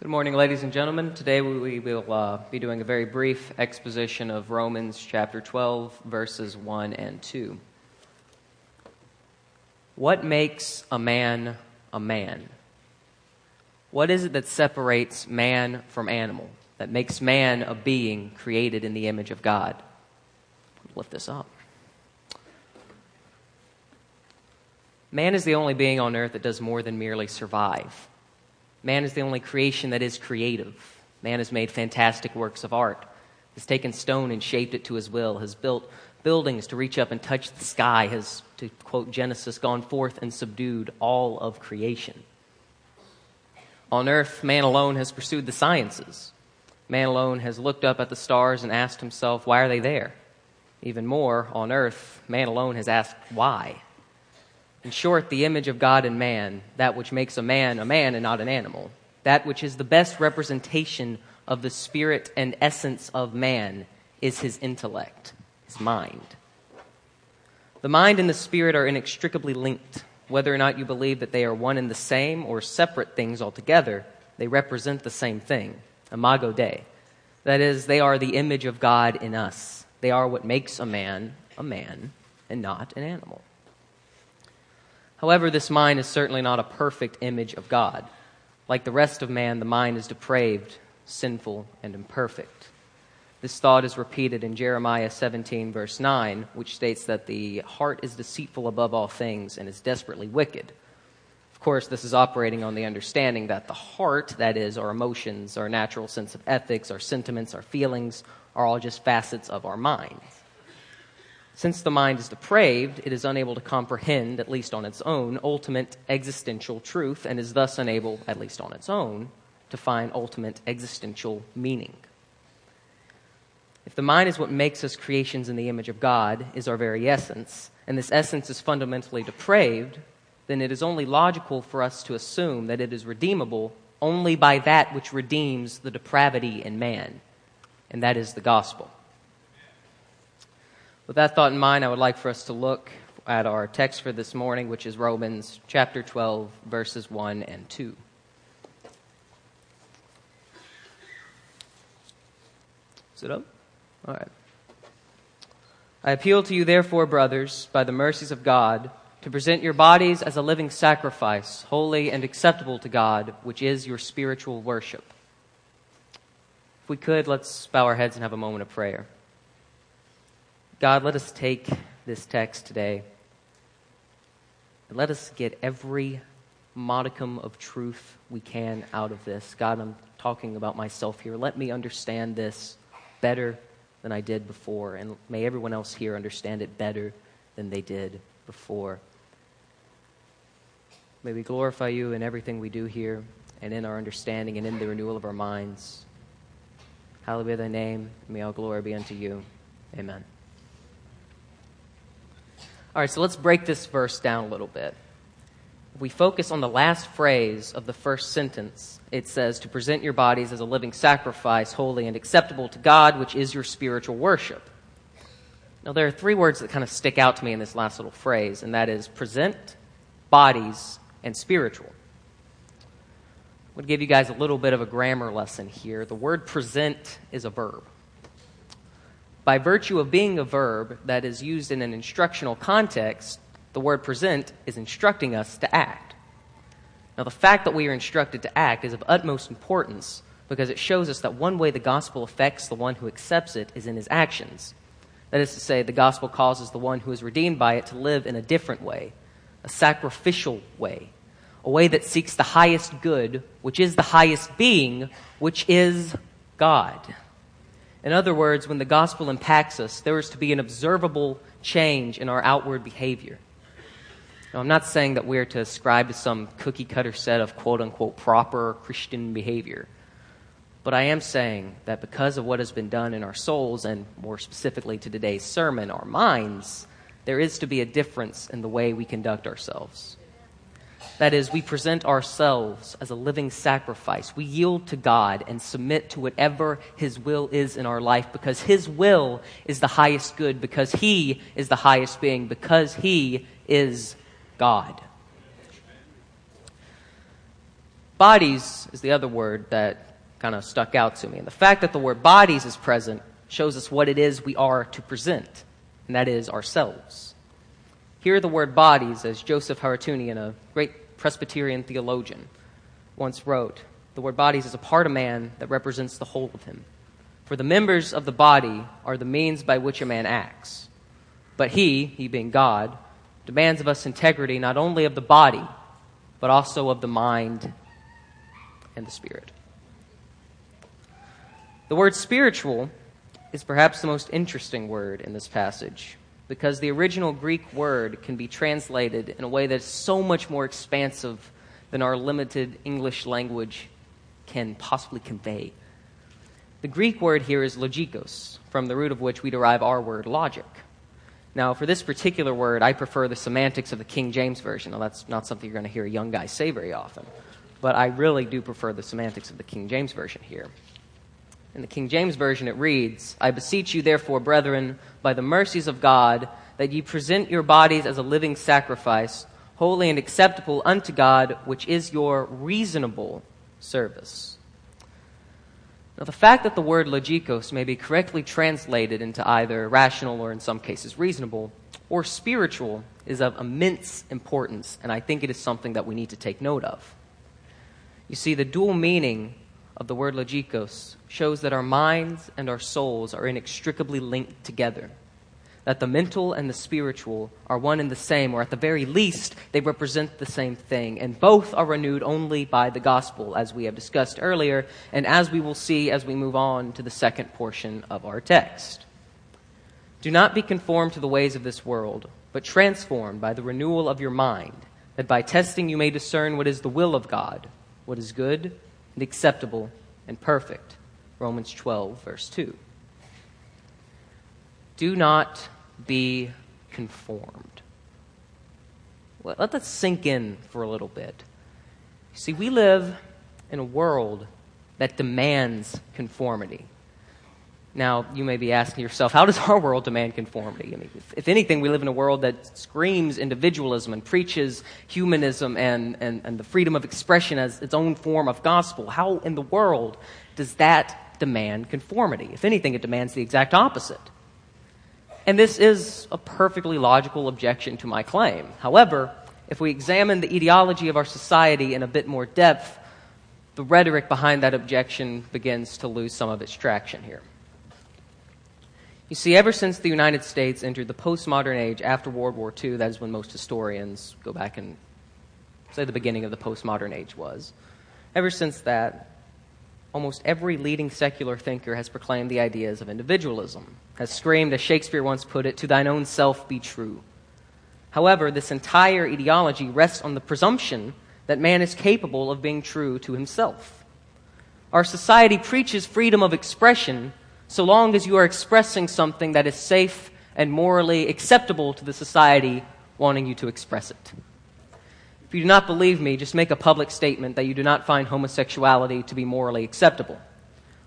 Good morning, ladies and gentlemen. Today we will uh, be doing a very brief exposition of Romans chapter 12, verses 1 and 2. What makes a man a man? What is it that separates man from animal, that makes man a being created in the image of God? Lift this up. Man is the only being on earth that does more than merely survive. Man is the only creation that is creative. Man has made fantastic works of art, has taken stone and shaped it to his will, has built buildings to reach up and touch the sky, has, to quote Genesis, gone forth and subdued all of creation. On earth, man alone has pursued the sciences. Man alone has looked up at the stars and asked himself, why are they there? Even more, on earth, man alone has asked, why? In short, the image of God in man, that which makes a man a man and not an animal, that which is the best representation of the spirit and essence of man, is his intellect, his mind. The mind and the spirit are inextricably linked. Whether or not you believe that they are one and the same or separate things altogether, they represent the same thing, imago Dei. That is, they are the image of God in us. They are what makes a man a man and not an animal. However, this mind is certainly not a perfect image of God. Like the rest of man, the mind is depraved, sinful, and imperfect. This thought is repeated in Jeremiah 17, verse 9, which states that the heart is deceitful above all things and is desperately wicked. Of course, this is operating on the understanding that the heart, that is, our emotions, our natural sense of ethics, our sentiments, our feelings, are all just facets of our minds. Since the mind is depraved, it is unable to comprehend, at least on its own, ultimate existential truth, and is thus unable, at least on its own, to find ultimate existential meaning. If the mind is what makes us creations in the image of God, is our very essence, and this essence is fundamentally depraved, then it is only logical for us to assume that it is redeemable only by that which redeems the depravity in man, and that is the gospel. With that thought in mind, I would like for us to look at our text for this morning, which is Romans chapter 12, verses 1 and 2. Is it up? All right. I appeal to you, therefore, brothers, by the mercies of God, to present your bodies as a living sacrifice, holy and acceptable to God, which is your spiritual worship. If we could, let's bow our heads and have a moment of prayer. God, let us take this text today and let us get every modicum of truth we can out of this. God, I'm talking about myself here. Let me understand this better than I did before, and may everyone else here understand it better than they did before. May we glorify you in everything we do here and in our understanding and in the renewal of our minds. Hallowed be thy name. May all glory be unto you. Amen. All right, so let's break this verse down a little bit. If we focus on the last phrase of the first sentence, it says, To present your bodies as a living sacrifice, holy and acceptable to God, which is your spiritual worship. Now, there are three words that kind of stick out to me in this last little phrase, and that is present, bodies, and spiritual. I'm going to give you guys a little bit of a grammar lesson here. The word present is a verb by virtue of being a verb that is used in an instructional context, the word present is instructing us to act. Now, the fact that we are instructed to act is of utmost importance because it shows us that one way the gospel affects the one who accepts it is in his actions. That is to say, the gospel causes the one who is redeemed by it to live in a different way, a sacrificial way, a way that seeks the highest good, which is the highest being, which is God. In other words, when the gospel impacts us, there is to be an observable change in our outward behavior. Now, I'm not saying that we're to ascribe to some cookie cutter set of quote unquote proper Christian behavior. But I am saying that because of what has been done in our souls, and more specifically to today's sermon, our minds, there is to be a difference in the way we conduct ourselves. That is, we present ourselves as a living sacrifice. We yield to God and submit to whatever His will is in our life because His will is the highest good, because He is the highest being, because He is God. bodies is the other word that kind of stuck out to me. And the fact that the word bodies is present shows us what it is we are to present, and that is ourselves. Here, the word bodies, as Joseph Haroutunian, a great Presbyterian theologian, once wrote, the word bodies is a part of man that represents the whole of him. For the members of the body are the means by which a man acts. But he, he being God, demands of us integrity not only of the body, but also of the mind and the spirit. The word spiritual is perhaps the most interesting word in this passage because the original Greek word can be translated in a way that's so much more expansive than our limited English language can possibly convey. The Greek word here is logikos, from the root of which we derive our word logic. Now, for this particular word, I prefer the semantics of the King James Version. Now, that's not something you're going to hear a young guy say very often, but I really do prefer the semantics of the King James Version here. In the King James Version, it reads I beseech you, therefore, brethren, by the mercies of God, that ye present your bodies as a living sacrifice, holy and acceptable unto God, which is your reasonable service. Now, the fact that the word logikos may be correctly translated into either rational or, in some cases, reasonable or spiritual is of immense importance, and I think it is something that we need to take note of. You see, the dual meaning of the word logikos shows that our minds and our souls are inextricably linked together that the mental and the spiritual are one and the same, or at the very least, they represent the same thing. And both are renewed only by the gospel, as we have discussed earlier, and as we will see as we move on to the second portion of our text. Do not be conformed to the ways of this world, but transformed by the renewal of your mind, that by testing you may discern what is the will of God, what is good and acceptable and perfect. Romans 12, verse 2. Do not be conformed. Let that sink in for a little bit. See, we live in a world that demands conformity. Now, you may be asking yourself, how does our world demand conformity? I mean, if, if, anything, we live in a world that screams individualism and preaches humanism and, and, and the freedom of expression as its own form of gospel. How in the world does that demand conformity? If anything, it demands the exact opposite. And this is a perfectly logical objection to my claim. However, if we examine the etiology of our society in a bit more depth, the rhetoric behind that objection begins to lose some of its traction here. You see, ever since the United States entered the postmodern age after World War II, that is when most historians go back and say the beginning of the postmodern age was. Ever since that, almost every leading secular thinker has proclaimed the ideas of individualism, has screamed, as Shakespeare once put it, to thine own self be true. However, this entire ideology rests on the presumption that man is capable of being true to himself. Our society preaches freedom of expression so long as you are expressing something that is safe and morally acceptable to the society wanting you to express it. If you do not believe me, just make a public statement that you do not find homosexuality to be morally acceptable.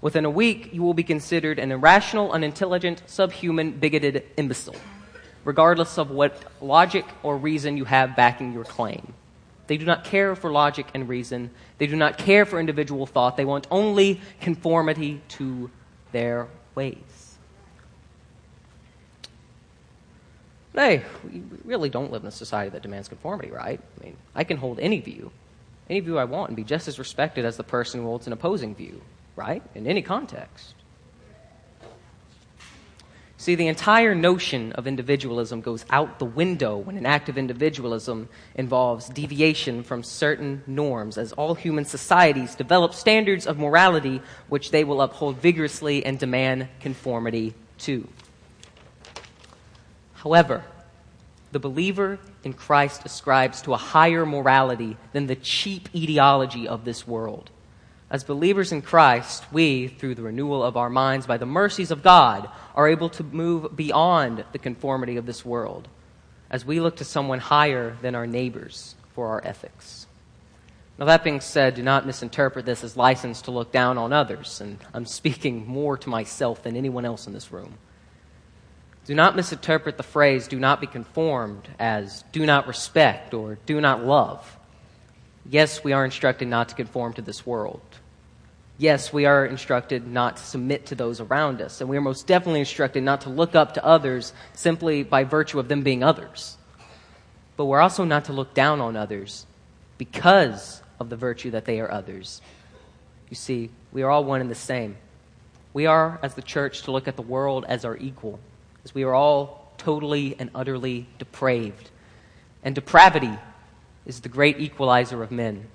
Within a week, you will be considered an irrational, unintelligent, subhuman, bigoted imbecile, regardless of what logic or reason you have backing your claim. They do not care for logic and reason. They do not care for individual thought. They want only conformity to their ways. hey, we really don't live in a society that demands conformity, right? I mean, I can hold any view, any view I want, and be just as respected as the person who holds an opposing view, right? In any context. See, the entire notion of individualism goes out the window when an act of individualism involves deviation from certain norms, as all human societies develop standards of morality which they will uphold vigorously and demand conformity to. However, the believer in Christ ascribes to a higher morality than the cheap ideology of this world. As believers in Christ, we, through the renewal of our minds by the mercies of God, are able to move beyond the conformity of this world as we look to someone higher than our neighbors for our ethics. Now, that being said, do not misinterpret this as license to look down on others, and I'm speaking more to myself than anyone else in this room. Do not misinterpret the phrase do not be conformed as do not respect or do not love. Yes, we are instructed not to conform to this world. Yes, we are instructed not to submit to those around us. And we are most definitely instructed not to look up to others simply by virtue of them being others. But we're also not to look down on others because of the virtue that they are others. You see, we are all one and the same. We are, as the church, to look at the world as our equal, as we are all totally and utterly depraved. And depravity is the great equalizer of men,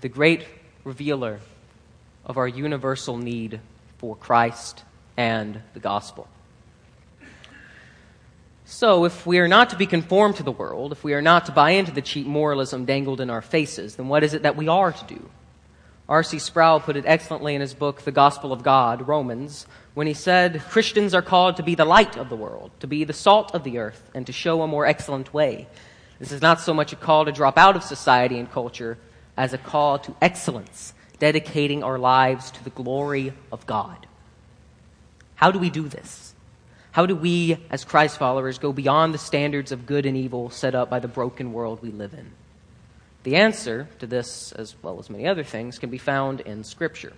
the great revealer of our universal need for Christ and the gospel. So, if we are not to be conformed to the world, if we are not to buy into the cheap moralism dangled in our faces, then what is it that we are to do? R.C. Sproul put it excellently in his book, The Gospel of God, Romans, when he said, Christians are called to be the light of the world, to be the salt of the earth, and to show a more excellent way. This is not so much a call to drop out of society and culture as a call to excellence, dedicating our lives to the glory of God. How do we do this? How do we, as Christ followers, go beyond the standards of good and evil set up by the broken world we live in? The answer to this, as well as many other things, can be found in Scripture.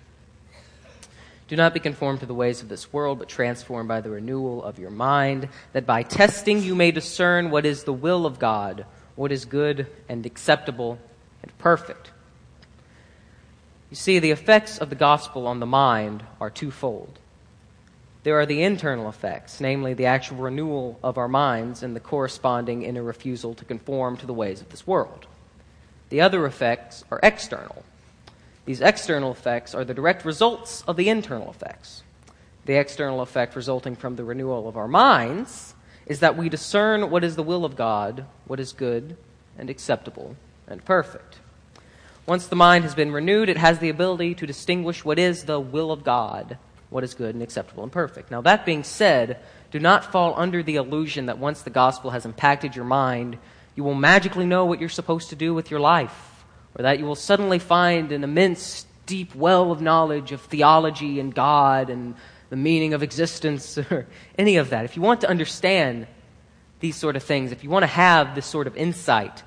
Do not be conformed to the ways of this world, but transformed by the renewal of your mind, that by testing you may discern what is the will of God, what is good and acceptable and perfect. You see, the effects of the gospel on the mind are twofold. There are the internal effects, namely the actual renewal of our minds and the corresponding inner refusal to conform to the ways of this world. The other effects are external. These external effects are the direct results of the internal effects. The external effect resulting from the renewal of our minds is that we discern what is the will of God, what is good and acceptable and perfect. Once the mind has been renewed, it has the ability to distinguish what is the will of God what is good and acceptable and perfect. Now, that being said, do not fall under the illusion that once the gospel has impacted your mind, you will magically know what you're supposed to do with your life, or that you will suddenly find an immense, deep well of knowledge of theology and God and the meaning of existence, or any of that. If you want to understand these sort of things, if you want to have this sort of insight,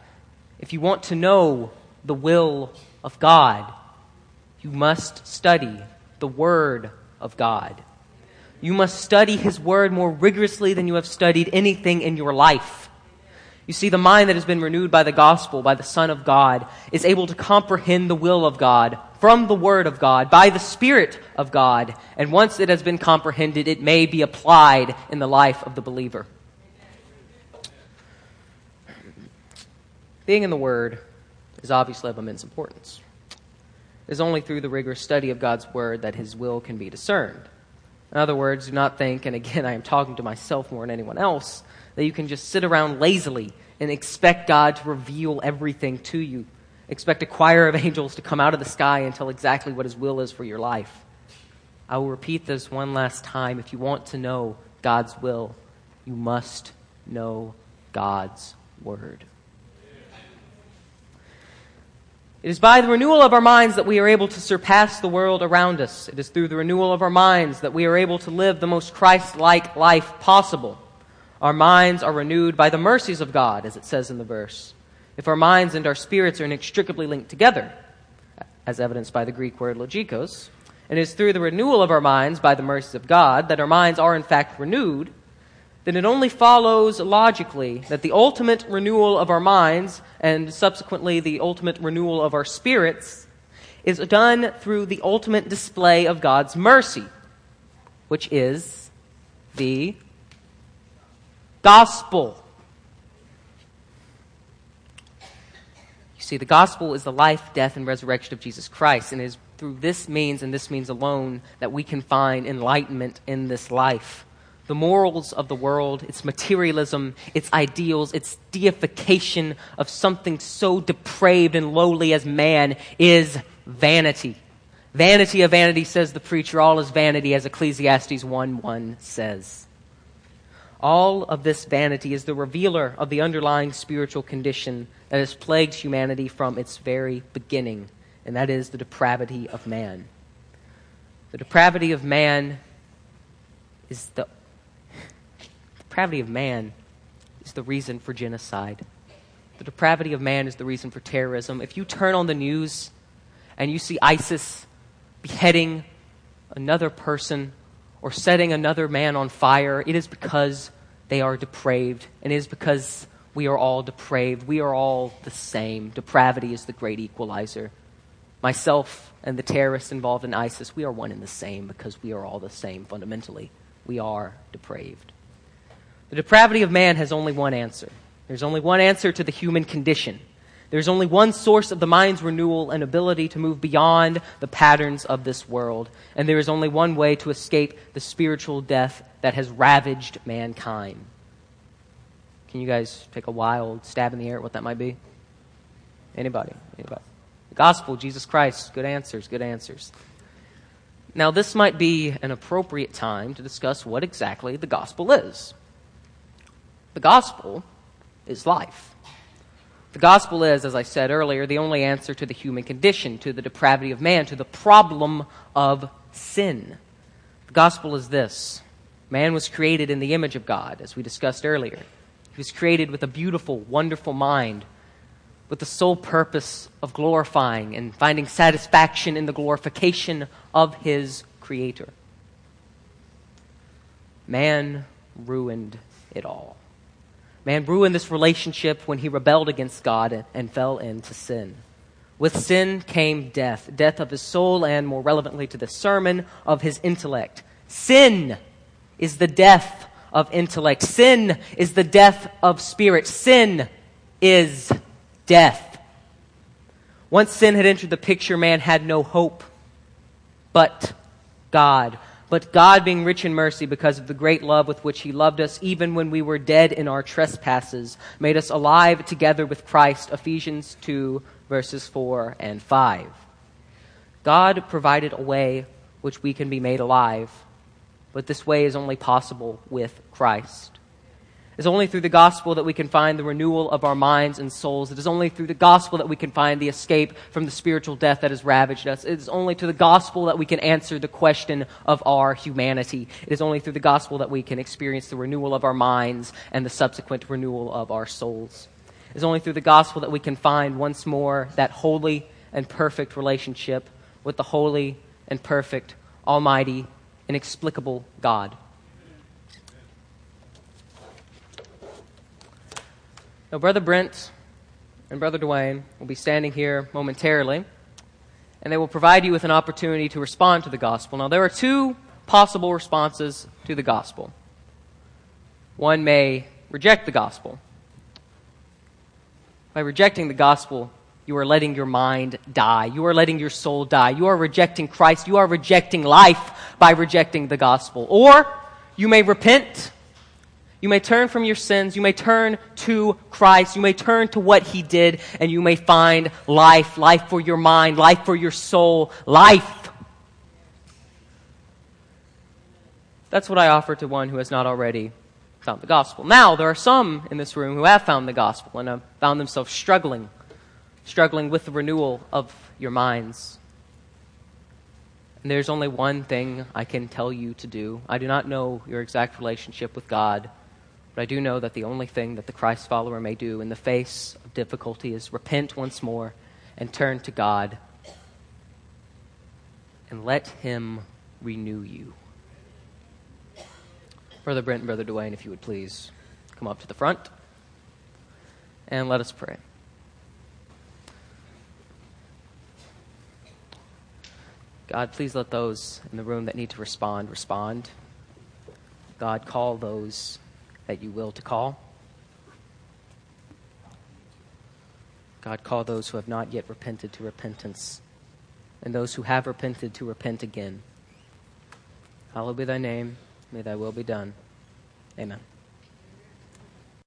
if you want to know the will of God, you must study the Word of God. You must study His Word more rigorously than you have studied anything in your life. You see, the mind that has been renewed by the gospel, by the Son of God, is able to comprehend the will of God from the Word of God, by the Spirit of God. And once it has been comprehended, it may be applied in the life of the believer. Being in the Word is obviously of immense importance. It is only through the rigorous study of God's Word that His will can be discerned. In other words, do not think, and again, I am talking to myself more than anyone else, that you can just sit around lazily and expect God to reveal everything to you. Expect a choir of angels to come out of the sky and tell exactly what His will is for your life. I will repeat this one last time. If you want to know God's will, you must know God's Word. It is by the renewal of our minds that we are able to surpass the world around us. It is through the renewal of our minds that we are able to live the most Christ like life possible. Our minds are renewed by the mercies of God, as it says in the verse. If our minds and our spirits are inextricably linked together, as evidenced by the Greek word logikos, and it is through the renewal of our minds by the mercies of God that our minds are in fact renewed, then it only follows logically that the ultimate renewal of our minds and subsequently the ultimate renewal of our spirits is done through the ultimate display of God's mercy, which is the gospel. You see, the gospel is the life, death, and resurrection of Jesus Christ, and it is through this means and this means alone that we can find enlightenment in this life the morals of the world, its materialism, its ideals, its deification of something so depraved and lowly as man is vanity. Vanity of vanity, says the preacher, all is vanity, as Ecclesiastes 1 1 says. All of this vanity is the revealer of the underlying spiritual condition that has plagued humanity from its very beginning, and that is the depravity of man. The depravity of man is the depravity of man is the reason for genocide. The depravity of man is the reason for terrorism. If you turn on the news and you see ISIS beheading another person or setting another man on fire, it is because they are depraved, and it is because we are all depraved. We are all the same. Depravity is the great equalizer. Myself and the terrorists involved in ISIS, we are one and the same because we are all the same fundamentally. We are depraved. The depravity of man has only one answer. There's only one answer to the human condition. There's only one source of the mind's renewal and ability to move beyond the patterns of this world. And there is only one way to escape the spiritual death that has ravaged mankind. Can you guys take a wild stab in the air at what that might be? Anybody? Anybody? The gospel, Jesus Christ. Good answers, good answers. Now, this might be an appropriate time to discuss what exactly the gospel is. The gospel is life. The gospel is, as I said earlier, the only answer to the human condition, to the depravity of man, to the problem of sin. The gospel is this man was created in the image of God, as we discussed earlier. He was created with a beautiful, wonderful mind, with the sole purpose of glorifying and finding satisfaction in the glorification of his Creator. Man ruined it all. Man ruined this relationship when he rebelled against God and fell into sin. With sin came death death of his soul, and more relevantly to the sermon, of his intellect. Sin is the death of intellect. Sin is the death of spirit. Sin is death. Once sin had entered the picture, man had no hope but God. But God, being rich in mercy because of the great love with which He loved us, even when we were dead in our trespasses, made us alive together with Christ. Ephesians 2, verses 4 and 5. God provided a way which we can be made alive, but this way is only possible with Christ. It's only through the gospel that we can find the renewal of our minds and souls. It is only through the gospel that we can find the escape from the spiritual death that has ravaged us. It is only to the gospel that we can answer the question of our humanity. It is only through the gospel that we can experience the renewal of our minds and the subsequent renewal of our souls. It is only through the gospel that we can find once more that holy and perfect relationship with the holy and perfect, almighty, inexplicable God. Now, Brother Brent and Brother Dwayne will be standing here momentarily, and they will provide you with an opportunity to respond to the gospel. Now, there are two possible responses to the gospel. One may reject the gospel. By rejecting the gospel, you are letting your mind die. You are letting your soul die. You are rejecting Christ. You are rejecting life by rejecting the gospel. Or you may repent you may turn from your sins. You may turn to Christ. You may turn to what He did, and you may find life life for your mind, life for your soul, life. That's what I offer to one who has not already found the gospel. Now, there are some in this room who have found the gospel and have found themselves struggling, struggling with the renewal of your minds. And there's only one thing I can tell you to do. I do not know your exact relationship with God. But I do know that the only thing that the Christ follower may do in the face of difficulty is repent once more and turn to God and let Him renew you. Brother Brent and Brother Duane, if you would please come up to the front and let us pray. God, please let those in the room that need to respond respond. God, call those that you will to call. God, call those who have not yet repented to repentance, and those who have repented to repent again. Hallowed be thy name. May thy will be done. Amen.